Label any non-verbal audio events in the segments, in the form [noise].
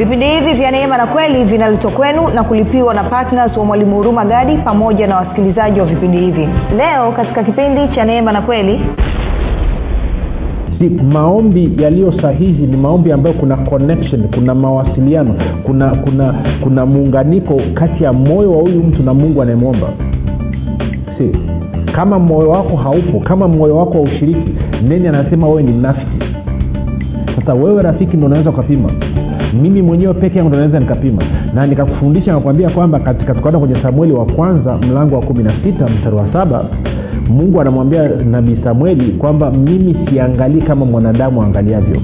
vipindi hivi vya neema na kweli vinaletwa kwenu na kulipiwa na ptns wa mwalimu huruma gadi pamoja na wasikilizaji wa vipindi hivi. Leo katika kipindi cha neema na kweli maombi yaliyo sahihi ni maombi ambayo kuna connection kuna mawasiliano kuna kuna kuna muunganiko kati ya moyo wa huyu mtu na mungu anayemwomba. Si kama moyo wako haupo kama moyo wako haushiriki neni anasema wewe ni mnafiki sasa wewe rafiki ndo unaweza ukapima mimi mwenyewe peke yangu naweza nikapima. Na nikakufundisha nakwambia kwamba katika tukaenda kwenye samueli wa kwanza mlango wa kumi na sita mstari wa saba mungu anamwambia nabii samueli kwamba mimi siangalii kama mwanadamu aangaliavyo.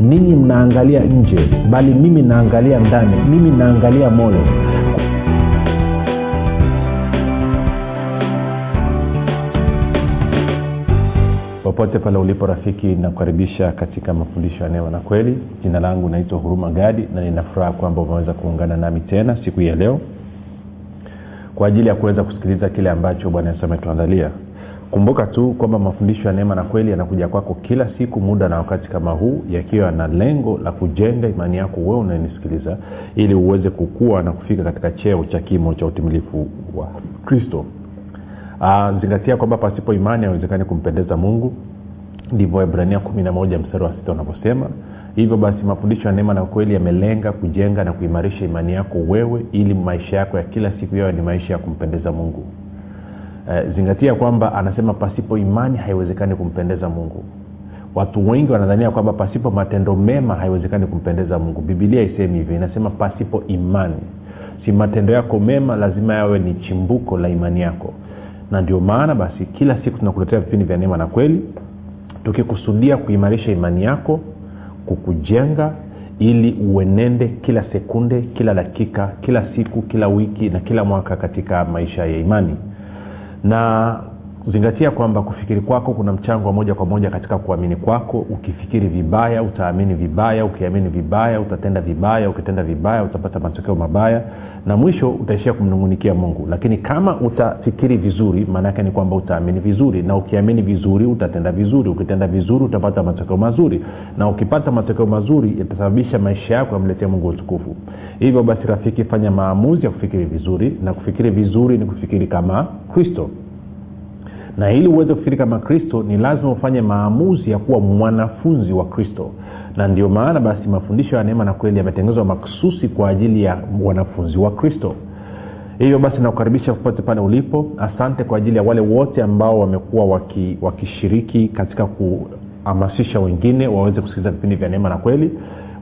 Ninyi mnaangalia nje bali mimi naangalia ndani. Mimi naangalia moyo popote pale ulipo rafiki nakukaribisha katika mafundisho ya neema na kweli. Jina langu naitwa huruma gadi na ninafuraha kwamba umeweza kuungana nami tena siku hii ya leo kwa ajili ya kuweza kusikiliza kile ambacho bwana yesu ametuandalia. Kumbuka tu kwamba mafundisho ya neema na kweli yanakuja kwako kila siku muda na wakati kama huu yakiwa na lengo la kujenga imani yako wewe unayenisikiliza ili uweze kukua na kufika katika cheo cha kimo cha utimilifu wa kristo zingatia kwamba pasipo imani haiwezekani kumpendeza mungu. Ndivyo ibrania kumi na moja mstari wa sita unavyosema. Hivyo basi mafundisho ya neema na kweli yamelenga kujenga na kuimarisha imani yako wewe ili maisha yako ya kila siku yawe ni maisha ya kumpendeza mungu. E, zingatia kwamba anasema pasipo imani haiwezekani kumpendeza mungu. Watu wengi wanadhania kwamba pasipo matendo mema haiwezekani kumpendeza mungu. Bibilia isemi hivyo inasema pasipo imani. Si matendo yako mema lazima yawe ni chimbuko la imani yako na ndio maana basi kila siku tunakuletea vipindi vya neema na kweli tukikusudia kuimarisha imani yako kukujenga ili uenende kila sekunde kila dakika kila siku kila wiki na kila mwaka katika maisha ya imani. Na zingatia kwamba kufikiri kwako kuna mchango wa moja kwa moja katika kuamini kwako. Ukifikiri vibaya utaamini vibaya ukiamini vibaya utatenda vibaya ukitenda vibaya utapata matokeo mabaya na mwisho utaishia kumnungunikia mungu. Lakini kama utafikiri vizuri maanaake ni kwamba utaamini vizuri na ukiamini vizuri utatenda vizuri ukitenda vizuri utapata matokeo mazuri na ukipata matokeo mazuri yatasababisha maisha yako yamletea mungu utukufu. Hivyo basi rafiki fanya maamuzi ya kufikiri vizuri na kufikiri vizuri ni kufikiri kama kristo na ili uweze kufikiri kama kristo ni lazima ufanye maamuzi ya kuwa mwanafunzi wa kristo. Na ndio maana basi mafundisho ya neema na kweli yametengenezwa maksusi kwa ajili ya wanafunzi wa kristo. Hivyo basi nakukaribisha popote pale ulipo. Asante kwa ajili ya wale wote ambao wamekuwa waki, wakishiriki katika kuhamasisha wengine waweze kusikiliza vipindi vya neema na kweli.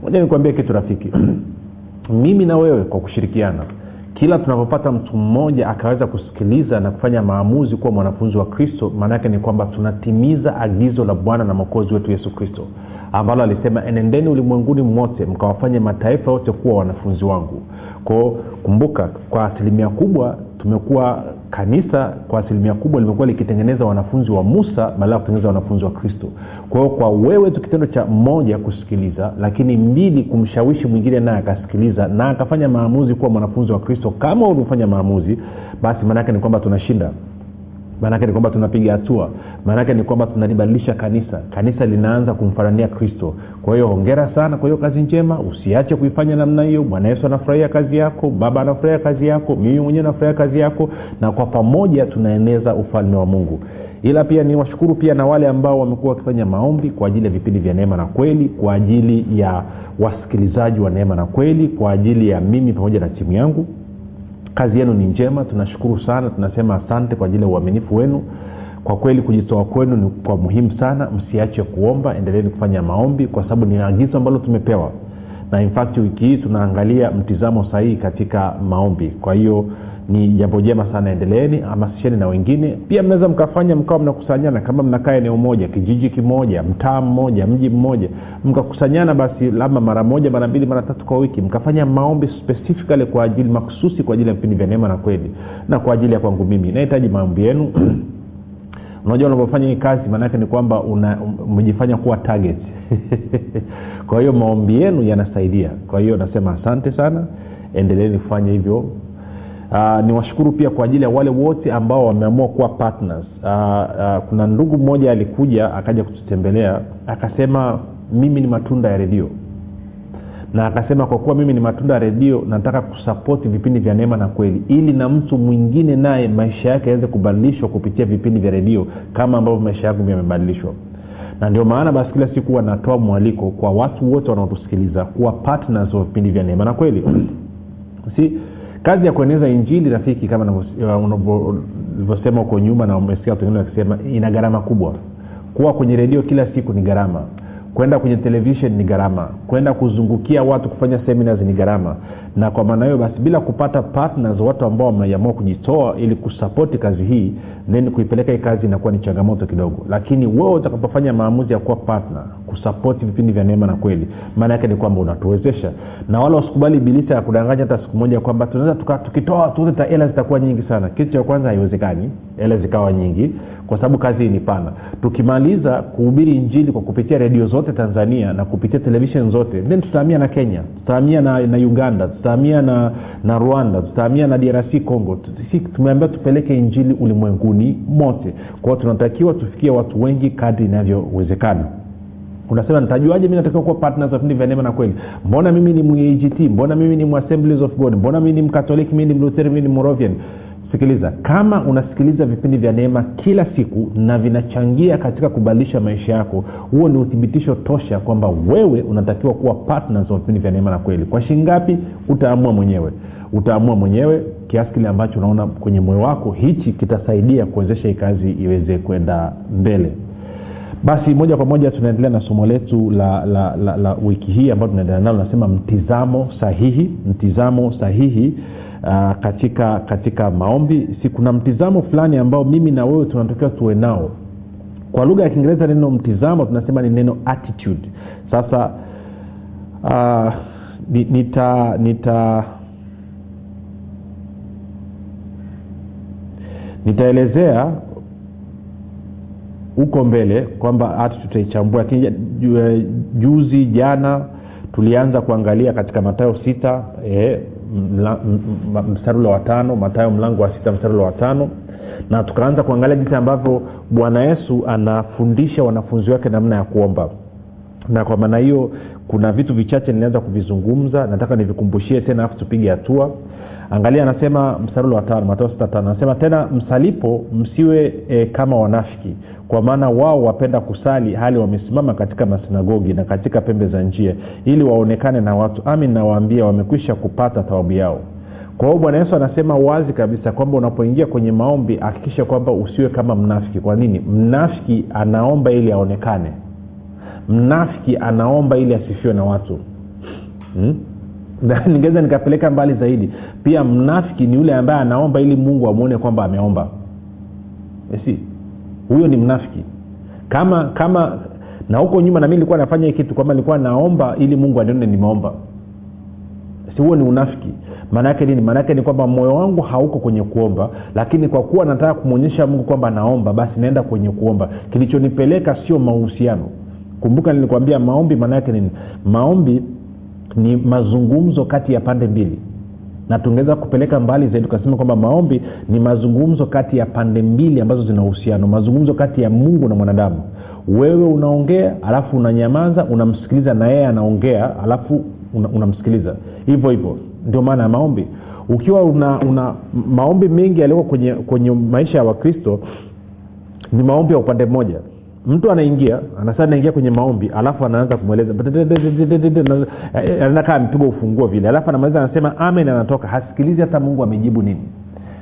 Moja nikuambia kitu rafiki. [clears throat] Mimi na wewe kwa kushirikiana kila tunapopata mtu mmoja akaweza kusikiliza na kufanya maamuzi kuwa mwanafunzi wa kristo maanaake ni kwamba tunatimiza agizo la bwana na mwokozi wetu yesu kristo ambalo alisema enendeni ulimwenguni mwote mkawafanye mataifa yote kuwa wanafunzi wangu. Kwao kumbuka kwa asilimia kubwa tumekuwa kanisa kwa asilimia kubwa limekuwa likitengeneza wanafunzi wa musa badala ya kutengeneza wanafunzi wa kristo. Kwa hiyo kwa wewe tu kitendo cha moja kusikiliza lakini mbili kumshawishi mwingine naye akasikiliza na akafanya maamuzi kuwa mwanafunzi wa kristo kama ulivyofanya maamuzi basi maanaake ni kwamba tunashinda maanake ni kwamba tunapiga hatua. Maanake ni kwamba tunalibadilisha kanisa. Kanisa linaanza kumfanania kristo. Kwa hiyo hongera sana kwa hiyo kazi njema. Usiache kuifanya namna hiyo. Bwana yesu anafurahia kazi yako. Baba anafurahia kazi yako. Mimi mwenyewe nafurahia kazi yako. Na kwa pamoja tunaeneza ufalme wa mungu. Ila pia niwashukuru pia na wale ambao wamekuwa wakifanya maombi kwa ajili ya vipindi vya neema na kweli kwa ajili ya wasikilizaji wa neema na kweli kwa ajili ya mimi pamoja na timu yangu kazi yenu ni njema tunashukuru sana tunasema asante kwa ajili ya uaminifu wenu. Kwa kweli kujitoa kwenu ni kwa muhimu sana msiache kuomba endeleeni kufanya maombi kwa sababu ni agizo ambalo tumepewa na in wiki hii tunaangalia mtizamo sahihi katika maombi. Kwa hiyo ni jambo jema sana endeleeni hamasisheni na wengine. Pia mnaweza mkafanya mkawa mnakusanyana kama mnakaa eneo moja kijiji kimoja mtaa mmoja mji mmoja mkakusanyana basi labda mara moja mara mbili mara tatu kwa wiki mkafanya maombi specifically kwa ajili makususi kwa ajili ya vipindi vya neema na kweli na kwa ajili ya kwangu mimi. Nahitaji maombi yenu. [clears throat] Unajua unavyofanya hii kazi maanaake ni kwamba umejifanya kuwa target [laughs] kwa hiyo maombi yenu yanasaidia. Kwa hiyo nasema asante sana. Endeleeni kufanya hivyo. Uh, ni washukuru pia kwa ajili ya wale wote ambao wameamua kuwa partners. Uh, uh, kuna ndugu mmoja alikuja akaja kututembelea akasema mimi ni matunda ya redio. Na akasema kwa kuwa mimi ni matunda ya redio nataka kusapoti vipindi vya neema na kweli ili na mtu mwingine naye maisha yake yaweze kubadilishwa kupitia vipindi vya redio kama ambavyo maisha yangu yamebadilishwa na ndio maana basi kila siku wanatoa mwaliko kwa watu wote wanaotusikiliza kuwa partners wa vipindi vya neema. Na kweli si kazi ya kueneza injili rafiki kama ulivyosema huko nyuma na umesikia wengine wakisema ina gharama kubwa. Kuwa kwenye redio kila siku ni gharama kwenda kwenye televishen ni gharama. Kwenda kuzungukia watu kufanya seminars ni gharama. Na kwa maana hiyo basi bila kupata partners watu ambao wameamua kujitoa ili kusapoti kazi hii then kuipeleka hii kazi inakuwa ni changamoto kidogo. Lakini wewe utakapofanya maamuzi ya kuwa partner kusapoti vipindi vya neema na kweli maana yake ni kwamba unatuwezesha. Na wala usikubali bilisa ya kudanganya hata siku moja kwamba tunaweza tukitoa tuta hela zitakuwa nyingi sana. Kitu cha kwanza haiwezekani hela zikawa nyingi. Kwa sababu kazi ni pana. Tukimaliza kuhubiri injili kwa kupitia redio zote tanzania na kupitia televishen zote then tutahamia na kenya tutahamia na, na uganda tutahamia na, na rwanda tutahamia na drc congo. Tumeambia tupeleke injili ulimwenguni mote. Kwao tunatakiwa tufikie watu wengi kadri inavyowezekana. Unasema nitajuaje mi natakiwa kuwa partners of vya neema na kweli? Mbona mimi ni magt mbona mimi ni assemblies of god? Mbona mimi ni mkatoliki? Mimi ni mlutheri? Mimi ni moravian sikiliza kama unasikiliza vipindi vya neema kila siku na vinachangia katika kubadilisha maisha yako huo ni uthibitisho tosha kwamba wewe unatakiwa kuwa partners wa vipindi vya neema na kweli. Kwa shingapi utaamua mwenyewe. Utaamua mwenyewe kiasi kile ambacho unaona kwenye moyo wako hichi kitasaidia kuwezesha hii kazi iweze kwenda mbele. Basi moja kwa moja tunaendelea na somo letu la, la, la, la wiki hii ambayo tunaendelea nalo. Nasema mtizamo sahihi mtizamo sahihi uh, katika katika maombi. Si kuna mtizamo fulani ambao mimi na wewe tunatakiwa tuwe nao. Kwa lugha ya kiingereza neno mtizamo tunasema ni neno attitude. Sasa uh, nita nita nitaelezea huko mbele kwamba hati tutaichambua. Lakini juzi jana tulianza kuangalia katika matayo sita eh, mstari wa tano matayo mlango wa sita mstari wa tano. Na tukaanza kuangalia jinsi ambavyo bwana yesu anafundisha wanafunzi wake namna ya kuomba. Na kwa maana hiyo kuna vitu vichache ninaanza kuvizungumza nataka nivikumbushie tena afu tupige hatua angalia anasema msarulo wa tano matao sita tano anasema tena msalipo msiwe e, kama wanafiki kwa maana wao wapenda kusali hali wamesimama katika masinagogi na katika pembe za njia ili waonekane na watu. Amin nawaambia wamekwisha kupata thawabu yao. Kwa hiyo bwana yesu anasema wazi kabisa kwamba unapoingia kwenye maombi hakikisha kwamba usiwe kama mnafiki. Kwa nini? Mnafiki anaomba ili aonekane. Mnafiki anaomba ili asifiwe na watu. Hmm? [laughs] ningeweza nikapeleka mbali zaidi. Pia mnafiki ni yule ambaye anaomba ili mungu amwone kwamba ameomba. Si huyo ni mnafiki. Kama kama na huko nyuma nami nilikuwa nafanya hii kitu kwamba nilikuwa naomba ili mungu anione nimeomba. Si huo ni unafiki. Maanaake nini? Maanaake ni kwamba moyo wangu hauko kwenye kuomba lakini kwa kuwa nataka kumwonyesha mungu kwamba naomba basi naenda kwenye kuomba. Kilichonipeleka sio mahusiano. Kumbuka nilikwambia maombi maanaake nini? Maombi ni mazungumzo kati ya pande mbili. Na tungeweza kupeleka mbali zaidi tukasema kwamba maombi ni mazungumzo kati ya pande mbili ambazo zina uhusiano mazungumzo kati ya mungu na mwanadamu. Wewe unaongea alafu unanyamaza unamsikiliza na yeye anaongea alafu unamsikiliza. Una hivyo hivyo. Ndio maana ya maombi. Ukiwa una, una maombi mengi yaliyoko kwenye, kwenye maisha ya wakristo ni maombi ya upande mmoja mtu anaingia anasa naingia kwenye maombi alafu anaanza kumweleza anakaa amepigwa ufunguo vile alafu anamaliza anasema amen anatoka hasikilizi hata mungu amejibu nini.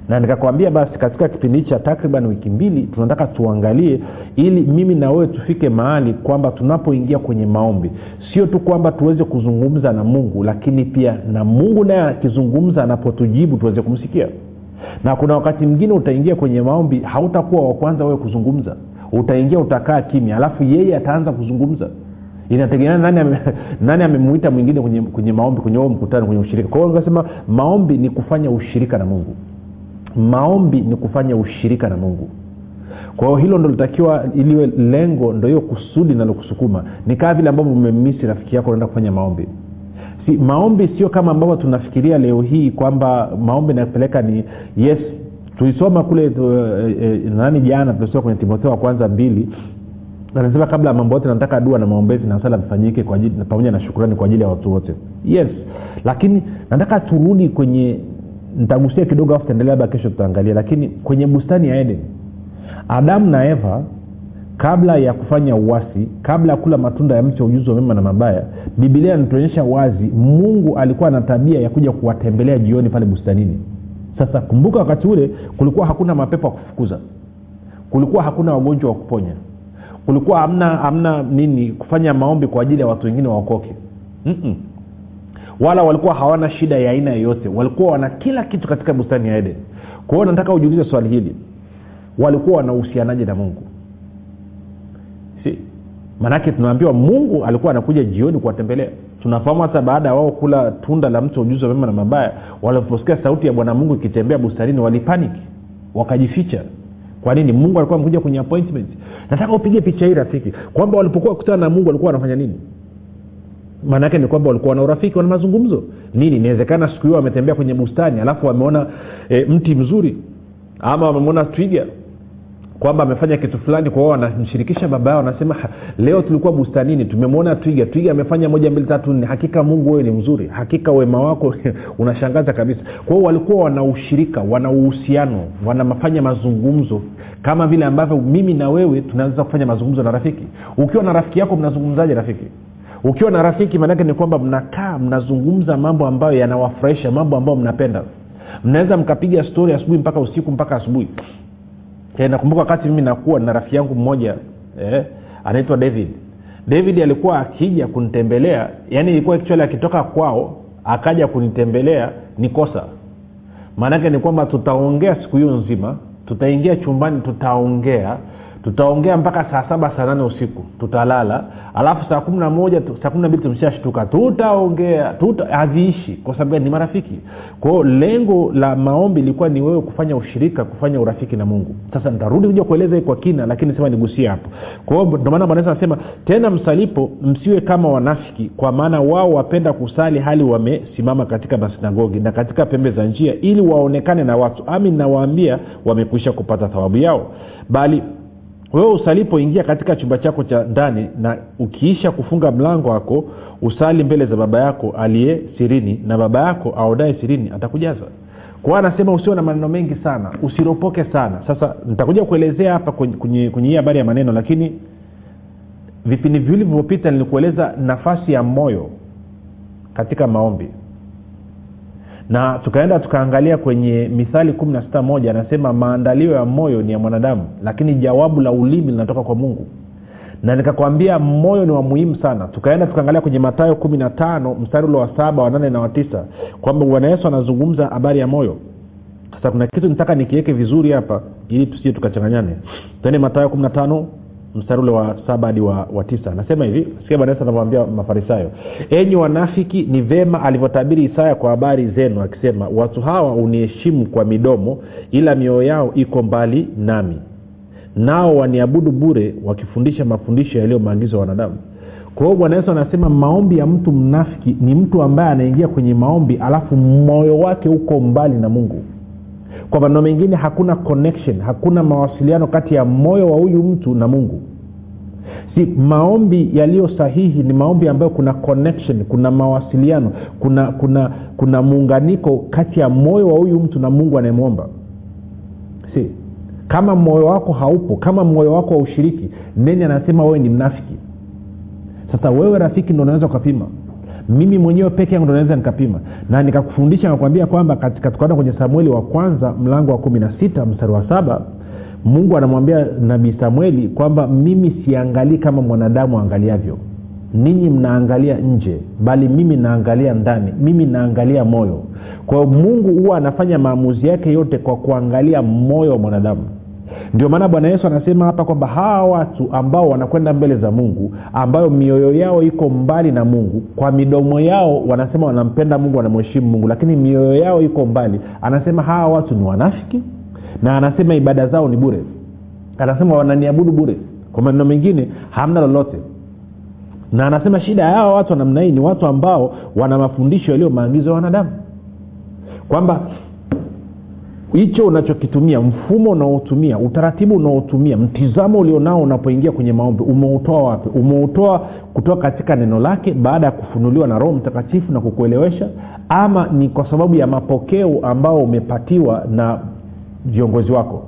Na nikakwambia basi katika kipindi cha takriban wiki mbili tunataka tuangalie ili mimi na wewe tufike mahali kwamba tunapoingia kwenye maombi. Sio tu kwamba tuweze kuzungumza na mungu lakini pia na mungu naye akizungumza anapotujibu tuweze kumsikia. Na kuna wakati mwingine utaingia kwenye maombi hautakuwa wa kwanza wewe kuzungumza utaingia utakaa kimya. Alafu yeye ataanza kuzungumza. Inategemea nani ame, mwingine kwenye, kwenye maombi kwenye huo mkutano kwenye ushirika. Kwa hiyo maombi ni kufanya ushirika na mungu. Maombi ni kufanya ushirika na mungu. Kwa hiyo hilo ndo litakiwa iliwe lengo ndo hiyo kusudi nalokusukuma ni kaa vile ambavyo umemisi rafiki yako unaenda kufanya maombi. Si maombi sio kama ambavyo tunafikiria leo hii kwamba maombi inapeleka ni yes tulisoma kule tu, e, e, nani jana tulisoma kwenye timotheo wa kwanza mbili. Anasema kabla ya mambo yote nataka dua na maombezi na sala vifanyike pamoja na shukurani kwa ajili ya watu wote. Yes. Lakini nataka turudi kwenye nitagusia kidogo afu taendelea labda kesho tutaangalia. Lakini kwenye bustani ya eden adamu na eva kabla ya kufanya uwasi kabla ya kula matunda ya mti wa ujuzi wa mema na mabaya bibilia inatuonyesha wazi mungu alikuwa na tabia ya kuja kuwatembelea jioni pale bustanini sasa kumbuka wakati ule kulikuwa hakuna mapepo ya kufukuza. Kulikuwa hakuna wagonjwa wa kuponya. Kulikuwa hamna hamna nini kufanya maombi kwa ajili ya watu wengine waokoke. Wala walikuwa hawana shida ya aina yoyote. Walikuwa wana kila kitu katika bustani ya eden. Kwa hiyo nataka ujiulize swali hili. Walikuwa wanahusianaje na mungu? Si. Maanake tunaambiwa mungu alikuwa anakuja jioni kuwatembelea tunafahamu hata baada ya wao kula tunda la mti wa ujuzi wa mema na mabaya waliposikia sauti ya bwana mungu ikitembea bustanini walipaniki wakajificha. Kwa nini? Mungu alikuwa amekuja kwenye appointment. Nataka upige picha hii rafiki kwamba walipokuwa kutana na mungu walikuwa wanafanya nini? Maana yake ni kwamba walikuwa na urafiki wana mazungumzo. Nini? Inawezekana siku hiyo wametembea kwenye bustani alafu wameona e, mti mzuri ama wamemwona twiga kwamba amefanya kitu fulani kwa wanamshirikisha baba yao wanasema leo tulikuwa bustanini tumemwona twiga twiga amefanya moja mbili tatu nne. Hakika mungu wewe ni mzuri hakika wema wako [laughs] unashangaza kabisa. Kwa hiyo walikuwa wana ushirika wana uhusiano wanafanya mazungumzo kama vile ambavyo mimi na wewe tunaweza kufanya mazungumzo na rafiki. Ukiwa na rafiki yako mnazungumzaje rafiki? Ukiwa na rafiki maanake ni kwamba mnakaa mnazungumza mambo ambayo yanawafurahisha mambo ambayo mnapenda. Mnaweza mkapiga stori asubuhi mpaka usiku mpaka asubuhi nakumbuka wakati mimi nakuwa na rafiki yangu mmoja eh, anaitwa david. David alikuwa akija kunitembelea yani ilikuwa actually akitoka kwao akaja kunitembelea ni kosa. Maanake ni kwamba tutaongea siku hiyo nzima tutaingia chumbani tutaongea tutaongea mpaka saa saba saa nane usiku. Tutalala. Alafu saa kumi na moja saa kumi na mbili tumeshashtuka. Tutaongea tuta haviishi kwa sababu gani? ni marafiki. Kwao lengo la maombi ilikuwa ni wewe kufanya ushirika kufanya urafiki na mungu. Sasa nitarudi kuja kueleza kwa kina lakini sema nigusie hapo. Kwao ndio maana bwana anasema tena msalipo msiwe kama wanafiki kwa maana wao wapenda kusali hali wamesimama katika masinagogi na katika pembe za njia ili waonekane na watu. Ami nawaambia wamekwisha kupata thawabu yao. Bali wewe usalipoingia katika chumba chako cha ndani na ukiisha kufunga mlango wako usali mbele za baba yako aliye sirini na baba yako aodae sirini atakujaza. Kwa anasema usio na maneno mengi sana usiropoke sana. Sasa nitakuja kuelezea hapa kwenye, hii habari ya maneno lakini vipindi viwili vilivyopita nilikueleza nafasi ya moyo katika maombi na tukaenda tukaangalia kwenye mithali kumi na sita moja anasema maandalio ya moyo ni ya mwanadamu lakini jawabu la ulimi linatoka kwa mungu. Na nikakwambia moyo ni wa muhimu sana. Tukaenda tukaangalia kwenye matayo kumi na tano mstari ule wa saba wa nane na watisa kwamba bwana yesu anazungumza habari ya moyo. Sasa kuna kitu nitaka nikiweke vizuri hapa ili tusije tukachanganyane. Tende matayo kumi na tano mstari ule wa saba hadi wa, wa tisa. Anasema hivi sikia bwana yesu anavyoambia mafarisayo enyi wanafiki ni vema alivyotabiri isaya kwa habari zenu akisema watu hawa uniheshimu kwa midomo ila mioyo yao iko mbali nami. Nao waniabudu bure wakifundisha mafundisho yaliyo maagizo ya wanadamu. Kwa hiyo bwana yesu anasema maombi ya mtu mnafiki ni mtu ambaye anaingia kwenye maombi alafu moyo wake uko mbali na mungu. Kwa maneno mengine hakuna connection hakuna mawasiliano kati ya moyo wa huyu mtu na mungu si maombi yaliyo sahihi ni maombi ambayo kuna connection kuna mawasiliano kuna kuna kuna muunganiko kati ya moyo wa huyu mtu na mungu anayemwomba. Si. Kama moyo wako haupo kama moyo wako haushiriki neni anasema wewe ni mnafiki. Sasa wewe rafiki ndo unaweza ukapima. Mimi mwenyewe peke yangu ndo naweza nikapima. Na nikakufundisha nakwambia kwamba katika tukaenda kwenye samueli wa kwanza mlango wa kumi na sita mstari wa saba mungu anamwambia nabii samueli kwamba mimi siangalii kama mwanadamu aangaliavyo ninyi mnaangalia nje bali mimi naangalia ndani. Mimi naangalia moyo. Kwa mungu huwa anafanya maamuzi yake yote kwa kuangalia moyo wa mwanadamu. Ndio maana bwana yesu anasema hapa kwamba hawa watu ambao wanakwenda mbele za mungu ambayo mioyo yao iko mbali na mungu kwa midomo yao wanasema wanampenda mungu wanamheshimu mungu lakini mioyo yao iko mbali anasema hawa watu ni wanafiki na anasema ibada zao ni bure. Anasema wananiabudu bure. Kwa maneno mengine hamna lolote. Na anasema shida ya hawa watu wa namna hii ni watu ambao wana mafundisho yaliyo maagizo ya wanadamu. Kwamba hicho unachokitumia mfumo unaotumia utaratibu unaotumia mtizamo ulionao unapoingia kwenye maombi umeutoa wapi? Umeutoa kutoka katika neno lake baada ya kufunuliwa na roho mtakatifu na kukuelewesha ama ni kwa sababu ya mapokeo ambao umepatiwa na viongozi wako.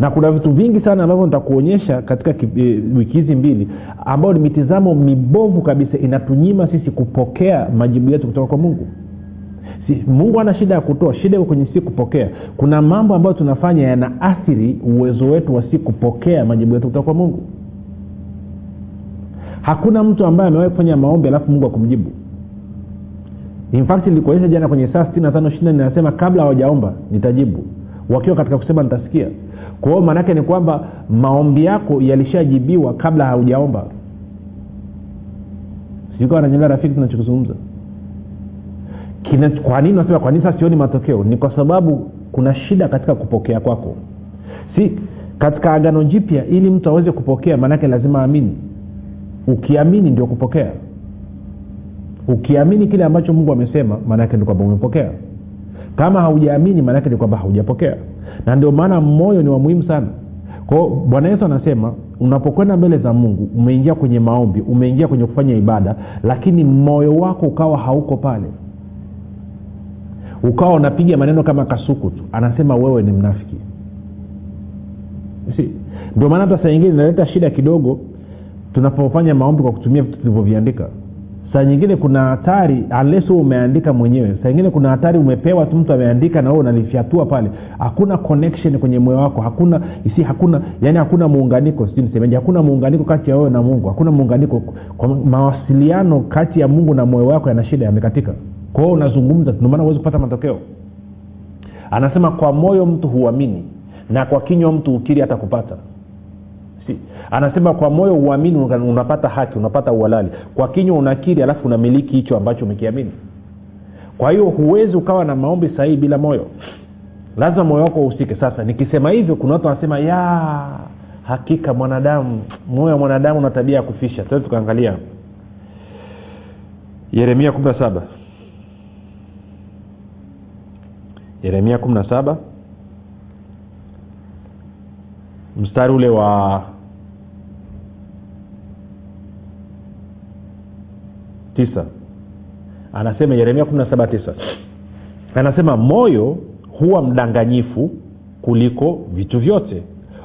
Na kuna vitu vingi sana ambavyo nitakuonyesha katika e, wiki hizi mbili ambayo ni mitizamo mibovu kabisa inatunyima sisi kupokea majibu yetu kutoka kwa mungu. Si, mungu ana shida ya kutoa shida iko kwenye si kupokea. Kuna mambo ambayo tunafanya yanaathiri uwezo wetu wa si kupokea majibu yetu kutoka kwa mungu. Hakuna mtu ambaye amewahi kufanya maombi alafu mungu akumjibu infact nilikuonyesha jana kwenye saa sitini na tano ishiri nasema kabla hawajaomba nitajibu. Wakiwa katika kusema nitasikia. Kwa hiyo maanaake ni kwamba maombi yako yalishajibiwa kabla haujaomba sijukawa nanyelea rafiki tunachokizungumza. Kwa nini nasema kwa nini sasa sioni matokeo? Ni kwa sababu kuna shida katika kupokea kwako. Si katika agano jipya ili mtu aweze kupokea maanake lazima aamini. Ukiamini ndio kupokea ukiamini kile ambacho mungu amesema maanaake ni kwamba umepokea. Kama haujaamini maanaake ni kwamba haujapokea. Na ndio maana moyo ni wa muhimu sana. Kwao bwana yesu anasema unapokwenda mbele za mungu umeingia kwenye maombi umeingia kwenye kufanya ibada lakini moyo wako ukawa hauko pale. Ukawa unapiga maneno kama kasuku tu. Anasema wewe ni mnafiki. Ndio maana hata saa nyingine inaleta shida kidogo tunapofanya maombi kwa kutumia vitu tulivyoviandika saa nyingine kuna hatari unless huo umeandika mwenyewe. Saa nyingine kuna hatari umepewa tu mtu ameandika na unalifyatua pale. Hakuna connection kwenye moyo wako. Hakuna isi hakuna yani hakuna muunganiko. Sijui nisemeje hakuna muunganiko kati ya wewe na mungu. Hakuna muunganiko. Kwa mawasiliano kati ya mungu na moyo wako yana shida yamekatika. Kwa hiyo unazungumza ndio maana huwezi kupata matokeo. Anasema kwa moyo mtu huamini na kwa kinywa mtu ukiri hata kupata si. Anasema kwa moyo uamini unapata haki unapata uhalali. Kwa kinywa unakiri alafu unamiliki hicho ambacho umekiamini. Kwa hiyo huwezi ukawa na maombi sahihi bila moyo. Lazima moyo wako uhusike. Sasa nikisema hivyo kuna watu wanasema ya hakika mwanadamu moyo wa mwanadamu una tabia ya kufisha. Tuwezi tukaangalia yeremia kumi na saba. Yeremia kumi na saba. Mstari ule wa tisa. Anasema yeremia kumi na saba tisa. Anasema moyo huwa mdanganyifu kuliko vitu vyote.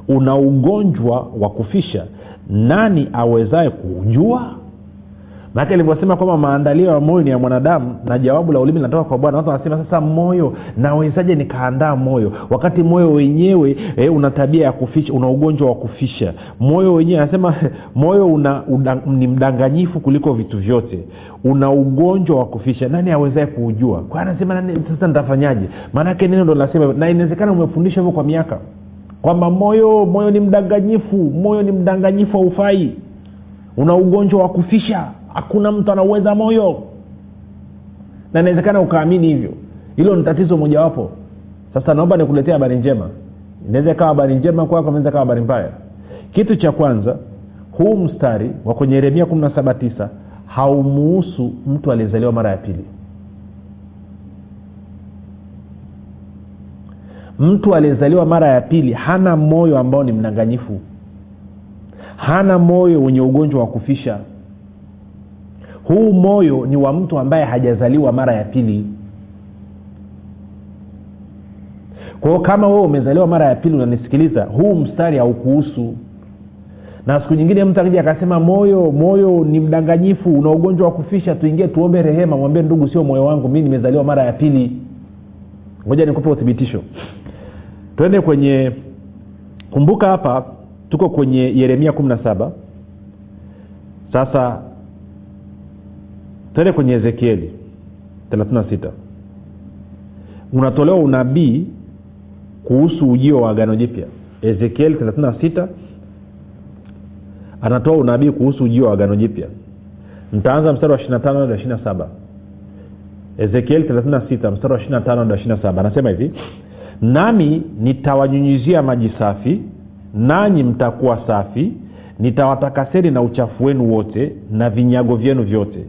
Una ugonjwa wa kufisha. Nani awezaye kuujua maake alivyosema kwamba maandalio ya moyo ni ya mwanadamu na jawabu la ulimi linatoka kwa bwana. Watu wanasema sasa moyo nawezaje nikaandaa moyo? Wakati moyo wenyewe eh, una tabia ya kufisha una ugonjwa wa kufisha moyo wenyewe anasema [laughs] moyo una, una, ni mdanganyifu kuliko vitu vyote. Una ugonjwa wa kufisha nani awezae kuujua? Kwa anasema nani, sasa nitafanyaje? Maanake neno ndo nasema na inawezekana umefundisha hivyo kwa miaka kwamba moyo moyo ni mdanganyifu moyo ni mdanganyifu haufai. Una ugonjwa wa kufisha hakuna mtu anauweza moyo. Na inawezekana ukaamini hivyo. Hilo ni tatizo mojawapo. Sasa naomba nikuletea habari njema. Inaweza ikawa habari njema kwako inaweza ikawa habari mbaya. Kitu cha kwanza huu mstari wa kwenye yeremia kumi na saba tisa haumuhusu mtu aliyezaliwa mara ya pili. Mtu aliyezaliwa mara ya pili hana moyo ambao ni mdanganyifu. Hana moyo wenye ugonjwa wa kufisha huu moyo ni wa mtu ambaye hajazaliwa mara ya pili. Kwa kama wewe umezaliwa mara ya pili unanisikiliza huu mstari haukuhusu. Na siku nyingine mtu akija akasema moyo moyo ni mdanganyifu una ugonjwa wa kufisha tuingie tuombe rehema mwambie ndugu sio moyo wangu mi nimezaliwa mara ya pili. Ngoja nikupe uthibitisho. Twende kwenye kumbuka hapa tuko kwenye yeremia kumi na saba. Sasa twende kwenye ezekieli 36 unatolewa unabii kuhusu ujio wa agano jipya. Ezekieli 36 anatoa unabii kuhusu ujio wa agano jipya. Ntaanza mstari wa 25 hadi 27 ezekieli 36 mstari wa 25 hadi 27 anasema hivi nami nitawanyunyizia maji safi nanyi mtakuwa safi. Nitawatakaseni na uchafu wenu wote na vinyago vyenu vyote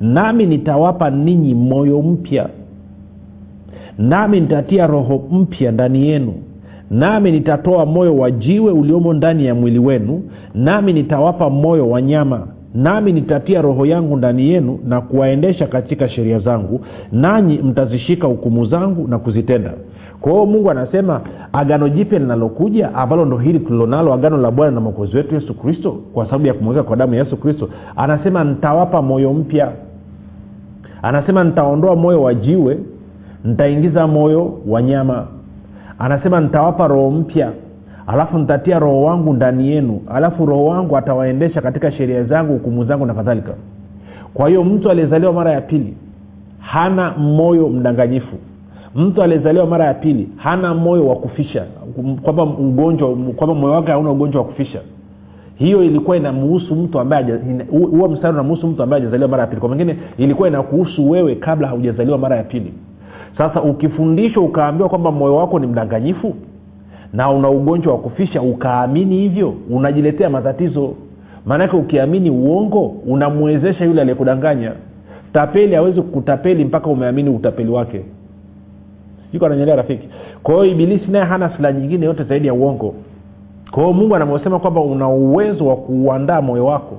nami nitawapa ninyi moyo mpya. Nami nitatia roho mpya ndani yenu. Nami nitatoa moyo wa jiwe uliomo ndani ya mwili wenu. Nami nitawapa moyo wa nyama. Nami nitatia roho yangu ndani yenu na kuwaendesha katika sheria zangu. Nanyi mtazishika hukumu zangu na kuzitenda. Kwa hiyo mungu anasema agano jipya linalokuja ambalo ndo hili tulilonalo agano la bwana na mwokozi wetu yesu kristo kwa sababu ya kumweka kwa damu ya yesu kristo anasema nitawapa moyo mpya anasema nitaondoa moyo wa jiwe nitaingiza moyo wa nyama. Anasema nitawapa roho mpya alafu nitatia roho wangu ndani yenu alafu roho wangu atawaendesha katika sheria zangu hukumu zangu na kadhalika. Kwa hiyo mtu aliyezaliwa mara ya pili hana moyo mdanganyifu. Mtu aliyezaliwa mara ya pili hana moyo wa kufisha kwamba ugonjwa kwamba moyo wake hauna ugonjwa wa kufisha hiyo ilikuwa inamuhusu mtu ambaye huo mstari unamuhusu mtu ambaye hajazaliwa mara ya pili. Kwa mengine ilikuwa inakuhusu wewe kabla haujazaliwa mara ya pili. Sasa ukifundishwa ukaambiwa kwamba moyo wako ni mdanganyifu na una ugonjwa wa kufisha ukaamini hivyo unajiletea matatizo. Maanake ukiamini uongo unamwezesha yule aliyekudanganya. Tapeli awezi kutapeli mpaka umeamini utapeli wake. Iko ananyelea rafiki? Kwa hiyo ibilisi naye hana silaha nyingine yote zaidi ya uongo kwa mungu anavyosema kwamba una uwezo wa kuuandaa moyo wako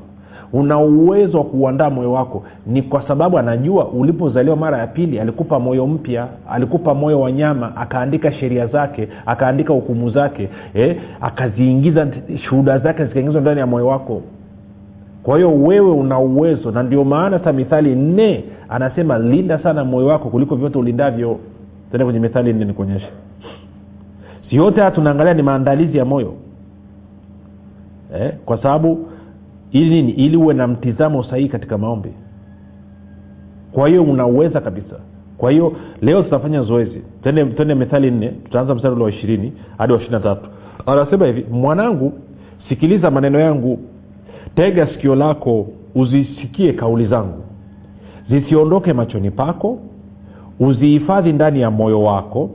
una uwezo wa kuuandaa moyo wako ni kwa sababu anajua ulipozaliwa mara ya pili alikupa moyo mpya alikupa moyo wa nyama akaandika sheria zake akaandika hukumu zake eh, akaziingiza shuhuda zake zikaingizwa ndani ya moyo wako. Kwa hiyo wewe una uwezo na ndio maana hata mithali nne anasema linda sana moyo wako kuliko vyote ulindavyo. Tende kwenye mithali nne nikuonyeshe. Yote haya tunaangalia ni maandalizi ya moyo eh, kwa sababu ili nini? Ili uwe na mtizamo sahihi katika maombi. Kwa hiyo unauweza kabisa. Kwa hiyo leo tutafanya zoezi. Tende methali nne tutaanza mstari ule wa ishirini hadi wa ishiri na tatu. Anasema hivi mwanangu sikiliza maneno yangu. Tega sikio lako uzisikie kauli zangu. Zisiondoke machoni pako. Uzihifadhi ndani ya moyo wako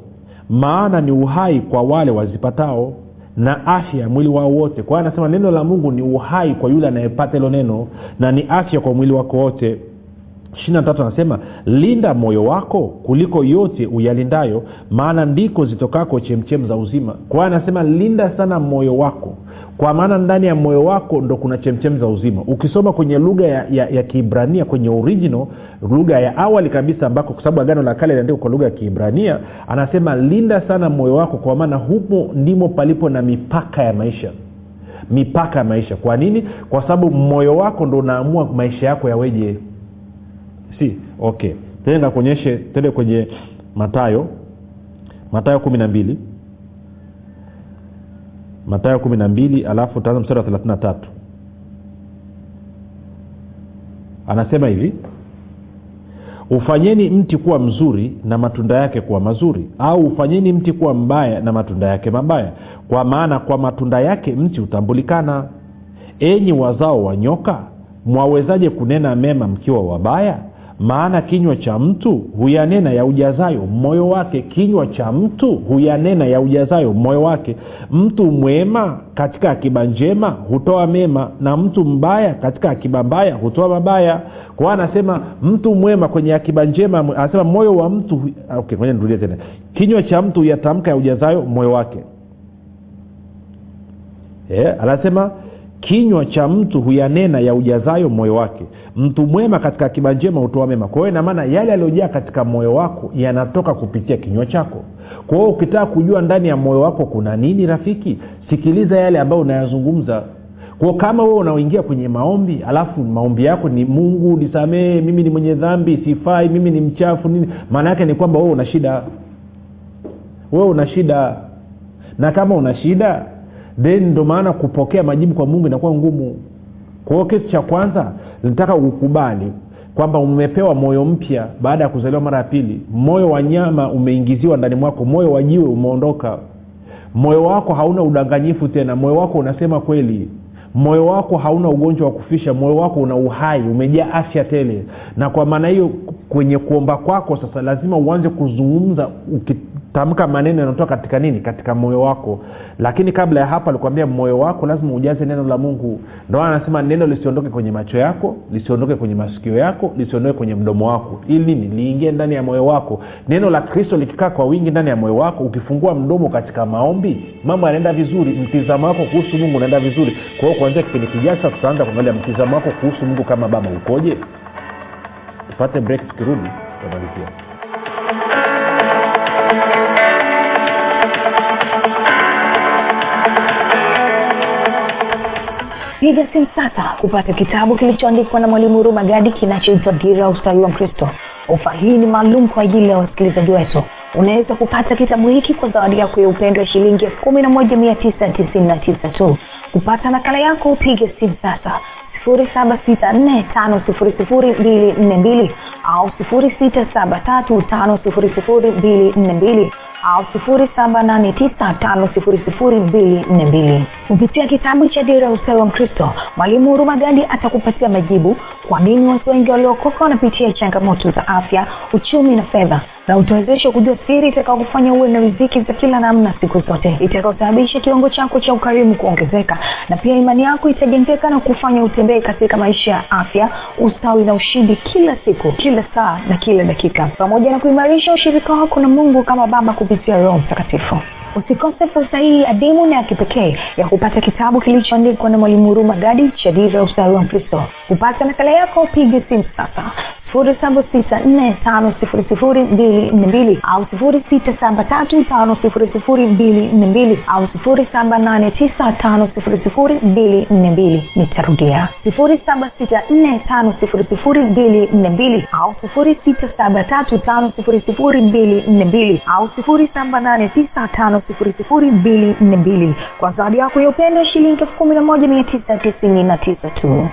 maana ni uhai kwa wale wazipatao na afya ya mwili wao wote. Kwa hiyo anasema neno la mungu ni uhai kwa yule anayepata hilo neno na ni afya kwa mwili wako wote. Ishirina anasema linda moyo wako kuliko yote uyalindayo maana ndiko zitokako chemchem za uzima. Kwa hiyo anasema linda sana moyo wako kwa maana ndani ya moyo wako ndo kuna chemchem za uzima. Ukisoma kwenye lugha ya, ya, ya kiibrania kwenye original lugha ya awali kabisa ambako kwa sababu agano la kale liandikwa kwa lugha ya kiibrania anasema linda sana moyo wako kwa maana humo ndimo palipo na mipaka ya maisha. Mipaka ya maisha. Kwa nini? Kwa sababu moyo wako ndo unaamua maisha yako yaweje. Si? Okay. Tende nakuonyeshe tende kwenye matayo matayo kumi na mbili matayo kumi na mbili alafu utaanza mstari wa thelathini na tatu. Anasema hivi ufanyeni mti kuwa mzuri na matunda yake kuwa mazuri au ufanyeni mti kuwa mbaya na matunda yake mabaya. Kwa maana kwa matunda yake mti hutambulikana. Enyi wazao wa nyoka mwawezaje kunena mema mkiwa wabaya maana kinywa cha mtu huyanena ya ujazayo moyo wake kinywa cha mtu huyanena ya ujazayo moyo wake. Mtu mwema katika akiba njema hutoa mema na mtu mbaya katika akiba mbaya hutoa mabaya. Kwa anasema mtu mwema kwenye akiba njema anasema moyo wa mtu okay, ngoja nirudie tena. Kinywa cha mtu huyatamka ya ujazayo moyo wake. Yeah, anasema kinywa cha mtu huyanena ya ujazayo moyo wake. Mtu mwema katika akiba njema hutoa mema. Kwa hiyo inamaana yale yaliyojaa katika moyo wako yanatoka kupitia kinywa chako. Kwa hiyo ukitaka kujua ndani ya moyo wako kuna nini rafiki sikiliza yale ambayo unayazungumza. Kwa kama wewe unaoingia kwenye maombi alafu maombi yako ni mungu nisamehe mimi ni mwenye dhambi sifai mimi ni mchafu nini maana yake ni kwamba wewe una shida. Wewe una shida. Na kama una shida then ndo maana kupokea majibu kwa mungu inakuwa ngumu. Kwa hiyo kitu cha kwanza nataka ukubali kwamba umepewa moyo mpya baada ya kuzaliwa mara ya pili. Moyo wa nyama umeingiziwa ndani mwako moyo wa jiwe umeondoka. Moyo wako hauna udanganyifu tena moyo wako unasema kweli. Moyo wako hauna ugonjwa wa kufisha moyo wako una uhai umejaa afya tele. Na kwa maana hiyo kwenye kuomba kwako sasa lazima uanze kuzungumza tamka maneno yanatoka katika nini? Katika moyo wako. Lakini kabla ya hapo alikwambia moyo wako lazima ujaze neno la mungu. Ndo anasema neno lisiondoke kwenye macho yako lisiondoke kwenye masikio yako lisiondoke kwenye mdomo wako. Ili nini? Liingie ndani ya moyo wako. Neno la kristo likikaa kwa wingi ndani ya moyo wako ukifungua mdomo katika maombi mambo yanaenda vizuri mtizamo wako kuhusu mungu unaenda vizuri. Kwa hiyo kuanzia kipindi kijacha tutaanza kuangalia mtizamo wako kuhusu mungu kama baba ukoje. Tupate break tukirudi tutamalizia piga simu sasa kupata kitabu kilichoandikwa na mwalimu huruma gadi kinachoitwa dira ustawi wa mkristo. Ofa hii ni maalum kwa ajili ya wasikilizaji wetu. Unaweza kupata kitabu hiki kwa zawadi yako ya upendo ya shilingi elfu kumi na moja mia tisa tisini na tisa tu. Kupata nakala yako upige simu sasa sifuri saba sita nne tano sifuri sifuri mbili nne mbili au sifuri sita saba tatu tano sifuri sifuri mbili nne mbili au sifuri saba nane tisa tano sifuri sifuri mbili nne mbili. Kupitia kitabu cha dira ustawi wa mkristo mwalimu huruma gadi atakupatia majibu kwa nini watu wengi waliokoka wanapitia changamoto za afya uchumi na fedha na utawezesha kujua siri itakaokufanya uwe na riziki za kila namna siku zote itakaosababisha kiwango chako cha ukarimu kuongezeka na pia imani yako itajengeka na kufanya utembee katika maisha ya afya ustawi na ushindi kila siku kila saa na kila dakika. Pamoja na kuimarisha ushirika wako na mungu kama baba kupitia roho mtakatifu. Usikose fursa hii adimu na ya kipekee ya kupata kitabu kilichoandikwa na mwalimu huruma gadi cha dira ya ustawi wa mkristo. Kupata nakala yako pige simu sasa sifuri saba sita nne tano sifuri sifuri mbili nne mbili. Au sifuri sita saba tatu tano sifuri sifuri mbili nne mbili. Au sifuri saba nane tisa tano sifuri sifuri mbili nne mbili. Nitarudia. Sifuri saba sita nne tano sifuri sifuri mbili nne mbili. Au sifuri sita saba tatu tano sifuri sifuri mbili nne mbili. Au sifuri saba nane tisa tano sifuri sifuri mbili nne mbili. Kwa zawadi yako ya upendo shilingi elfu kumi na moja mia tisa tisini na tisa tu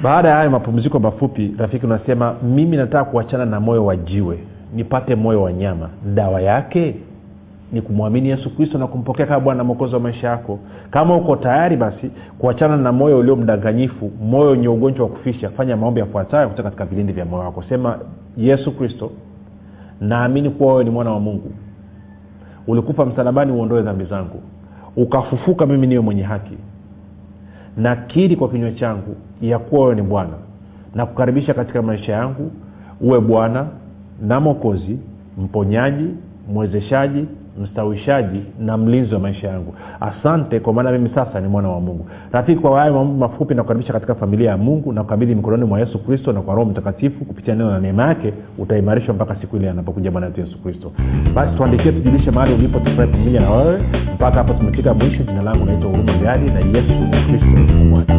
baada ya hayo mapumziko mafupi rafiki unasema mimi nataka kuachana na moyo wa jiwe nipate moyo wa nyama. Dawa yake ni kumwamini yesu kristo na kumpokea kama bwana na mwokozi wa maisha yako. Kama uko tayari basi kuachana na moyo ulio mdanganyifu moyo wenye ugonjwa wa kufisha fanya maombi yafuatayo kutoka katika vilindi vya moyo wako. Sema yesu kristo naamini kuwa wewe ni mwana wa mungu. Ulikufa msalabani uondoe dhambi zangu. Ukafufuka mimi niwe mwenye haki nakiri kwa kinywa changu ya kuwa wewe ni bwana. Na kukaribisha katika maisha yangu uwe bwana na mokozi mponyaji mwezeshaji mstawishaji na mlinzi wa maisha yangu. Asante kwa maana mimi sasa ni mwana wa mungu. Rafiki kwa hayo mambo mafupi nakukaribisha katika familia ya mungu na kukabidhi mikononi mwa yesu kristo na kwa roho mtakatifu kupitia neno na neema yake utaimarishwa mpaka siku ile anapokuja bwana wetu yesu kristo. Basi tuandikie tujulishe mahali ulipo tufurahi pamoja na wewe. Mpaka hapo tumefika mwisho. Jina langu naitwa huruma gadi na yesu kristo mwana